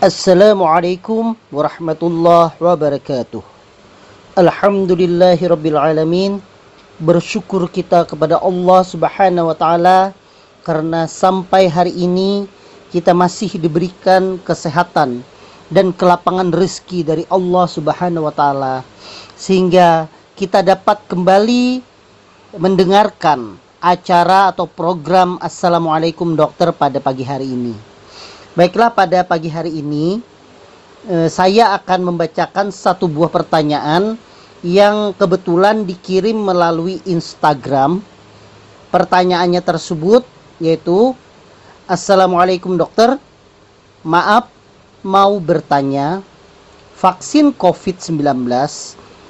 Assalamualaikum warahmatullahi wabarakatuh. Alhamdulillahi rabbil alamin. Bersyukur kita kepada Allah Subhanahu wa taala karena sampai hari ini kita masih diberikan kesehatan dan kelapangan rezeki dari Allah Subhanahu wa taala sehingga kita dapat kembali mendengarkan acara atau program Assalamualaikum Dokter pada pagi hari ini. Baiklah pada pagi hari ini eh, saya akan membacakan satu buah pertanyaan yang kebetulan dikirim melalui Instagram. Pertanyaannya tersebut yaitu Assalamualaikum dokter. Maaf mau bertanya vaksin COVID-19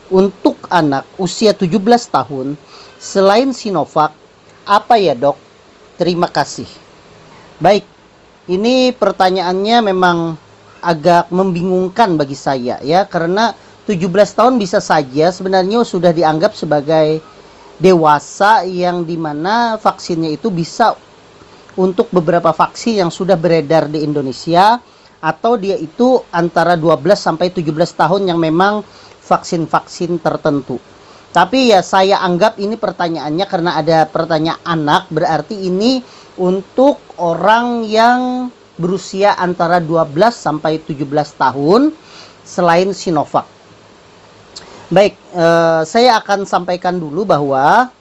untuk anak usia 17 tahun selain Sinovac apa ya dok? Terima kasih. Baik, ini pertanyaannya memang agak membingungkan bagi saya ya karena 17 tahun bisa saja sebenarnya sudah dianggap sebagai dewasa yang di mana vaksinnya itu bisa untuk beberapa vaksin yang sudah beredar di Indonesia atau dia itu antara 12 sampai 17 tahun yang memang vaksin-vaksin tertentu. Tapi ya saya anggap ini pertanyaannya karena ada pertanyaan anak berarti ini untuk orang yang berusia antara 12 sampai 17 tahun selain Sinovac. Baik, eh, saya akan sampaikan dulu bahwa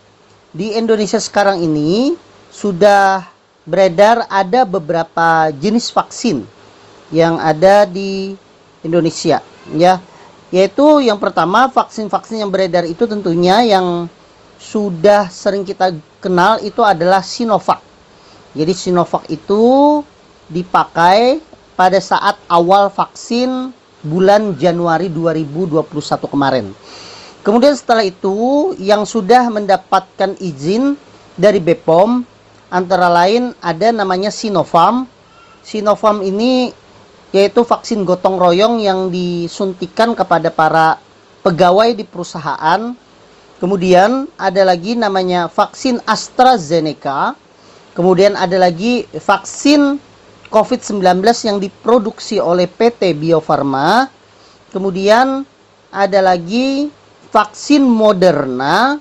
di Indonesia sekarang ini sudah beredar ada beberapa jenis vaksin yang ada di Indonesia ya yaitu yang pertama vaksin-vaksin yang beredar itu tentunya yang sudah sering kita kenal itu adalah Sinovac jadi Sinovac itu dipakai pada saat awal vaksin bulan Januari 2021 kemarin. Kemudian setelah itu yang sudah mendapatkan izin dari BPOM antara lain ada namanya Sinovac. Sinovac ini yaitu vaksin gotong royong yang disuntikan kepada para pegawai di perusahaan. Kemudian ada lagi namanya vaksin AstraZeneca Kemudian ada lagi vaksin COVID-19 yang diproduksi oleh PT Bio Farma. Kemudian ada lagi vaksin Moderna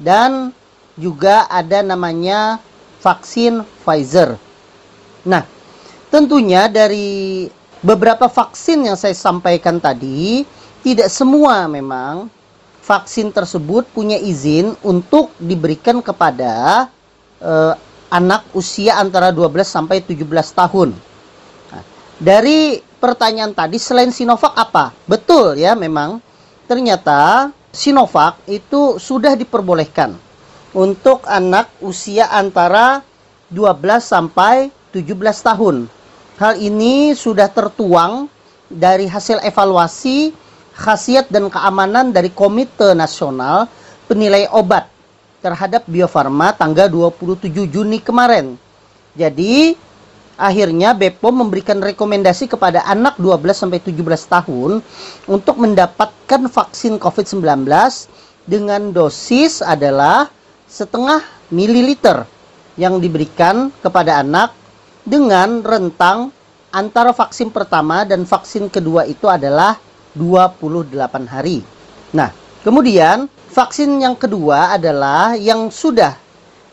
dan juga ada namanya vaksin Pfizer. Nah, tentunya dari beberapa vaksin yang saya sampaikan tadi, tidak semua memang vaksin tersebut punya izin untuk diberikan kepada uh, anak usia antara 12 sampai 17 tahun. Nah, dari pertanyaan tadi selain Sinovac apa? Betul ya memang ternyata Sinovac itu sudah diperbolehkan untuk anak usia antara 12 sampai 17 tahun. Hal ini sudah tertuang dari hasil evaluasi khasiat dan keamanan dari Komite Nasional Penilai Obat terhadap Bio Farma tanggal 27 Juni kemarin. Jadi akhirnya BPOM memberikan rekomendasi kepada anak 12 sampai 17 tahun untuk mendapatkan vaksin COVID-19 dengan dosis adalah setengah mililiter yang diberikan kepada anak dengan rentang antara vaksin pertama dan vaksin kedua itu adalah 28 hari. Nah, kemudian Vaksin yang kedua adalah yang sudah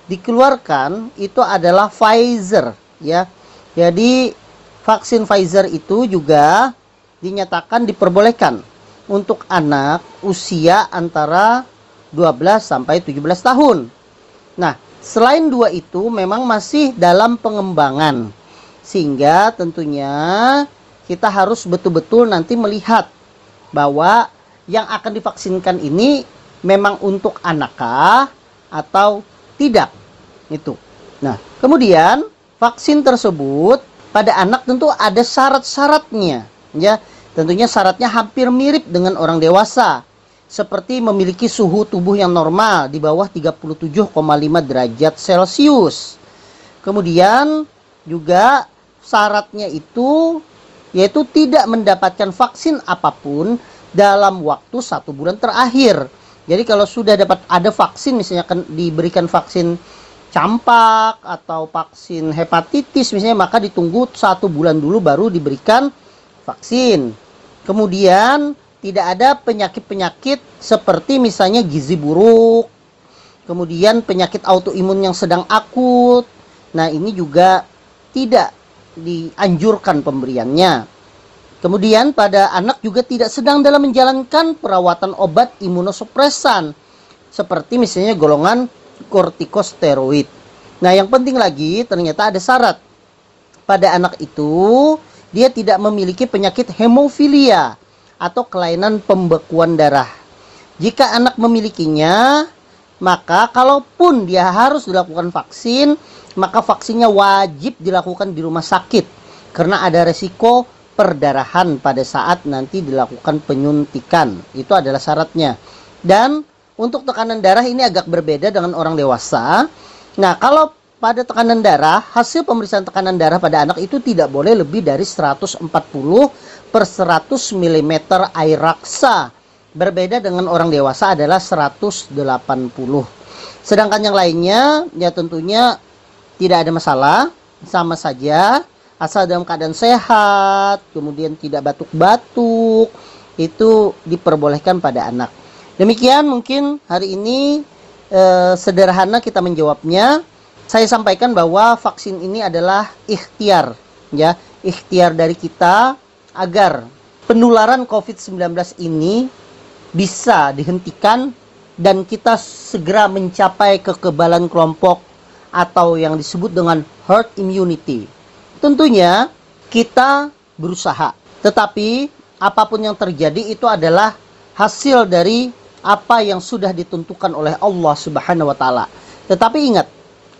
dikeluarkan itu adalah Pfizer ya. Jadi vaksin Pfizer itu juga dinyatakan diperbolehkan untuk anak usia antara 12 sampai 17 tahun. Nah, selain dua itu memang masih dalam pengembangan. Sehingga tentunya kita harus betul-betul nanti melihat bahwa yang akan divaksinkan ini memang untuk anakkah atau tidak itu. Nah, kemudian vaksin tersebut pada anak tentu ada syarat-syaratnya ya. Tentunya syaratnya hampir mirip dengan orang dewasa seperti memiliki suhu tubuh yang normal di bawah 37,5 derajat Celcius. Kemudian juga syaratnya itu yaitu tidak mendapatkan vaksin apa pun dalam waktu satu bulan terakhir jadi kalau sudah dapat ada vaksin misalnya diberikan vaksin campak atau vaksin hepatitis misalnya maka ditunggu satu bulan dulu baru diberikan vaksin. Kemudian tidak ada penyakit-penyakit seperti misalnya gizi buruk, kemudian penyakit autoimun yang sedang akut. Nah, ini juga tidak dianjurkan pemberiannya. Kemudian pada anak juga tidak sedang dalam menjalankan perawatan obat imunosupresan seperti misalnya golongan kortikosteroid. Nah, yang penting lagi ternyata ada syarat. Pada anak itu dia tidak memiliki penyakit hemofilia atau kelainan pembekuan darah. Jika anak memilikinya, maka kalaupun dia harus dilakukan vaksin, maka vaksinnya wajib dilakukan di rumah sakit karena ada resiko perdarahan pada saat nanti dilakukan penyuntikan. Itu adalah syaratnya. Dan untuk tekanan darah ini agak berbeda dengan orang dewasa. Nah, kalau pada tekanan darah, hasil pemeriksaan tekanan darah pada anak itu tidak boleh lebih dari 140 per 100 mm air raksa. Berbeda dengan orang dewasa adalah 180. Sedangkan yang lainnya, ya tentunya tidak ada masalah, sama saja asal dalam keadaan sehat, kemudian tidak batuk-batuk, itu diperbolehkan pada anak. Demikian mungkin hari ini eh, sederhana kita menjawabnya. Saya sampaikan bahwa vaksin ini adalah ikhtiar, ya, ikhtiar dari kita agar penularan COVID-19 ini bisa dihentikan dan kita segera mencapai kekebalan kelompok atau yang disebut dengan herd immunity. Tentunya kita berusaha, tetapi apa pun yang terjadi itu adalah hasil dari apa yang sudah ditentukan oleh Allah Subhanahu wa taala. Tetapi ingat,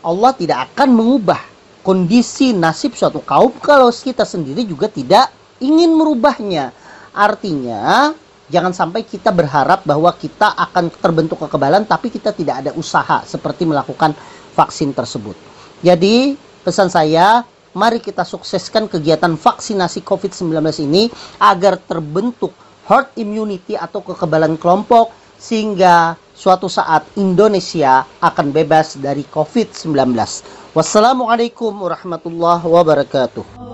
Allah tidak akan mengubah kondisi nasib suatu kaum kalau kita sendiri juga tidak ingin merubahnya. Artinya, jangan sampai kita berharap bahwa kita akan terbentuk kekebalan tapi kita tidak ada usaha seperti melakukan vaksin tersebut. Jadi, pesan saya mari kita sukseskan kegiatan vaksinasi COVID-19 ini agar terbentuk herd immunity atau kekebalan kelompok sehingga suatu saat Indonesia akan bebas dari COVID-19. Wassalamualaikum warahmatullahi wabarakatuh.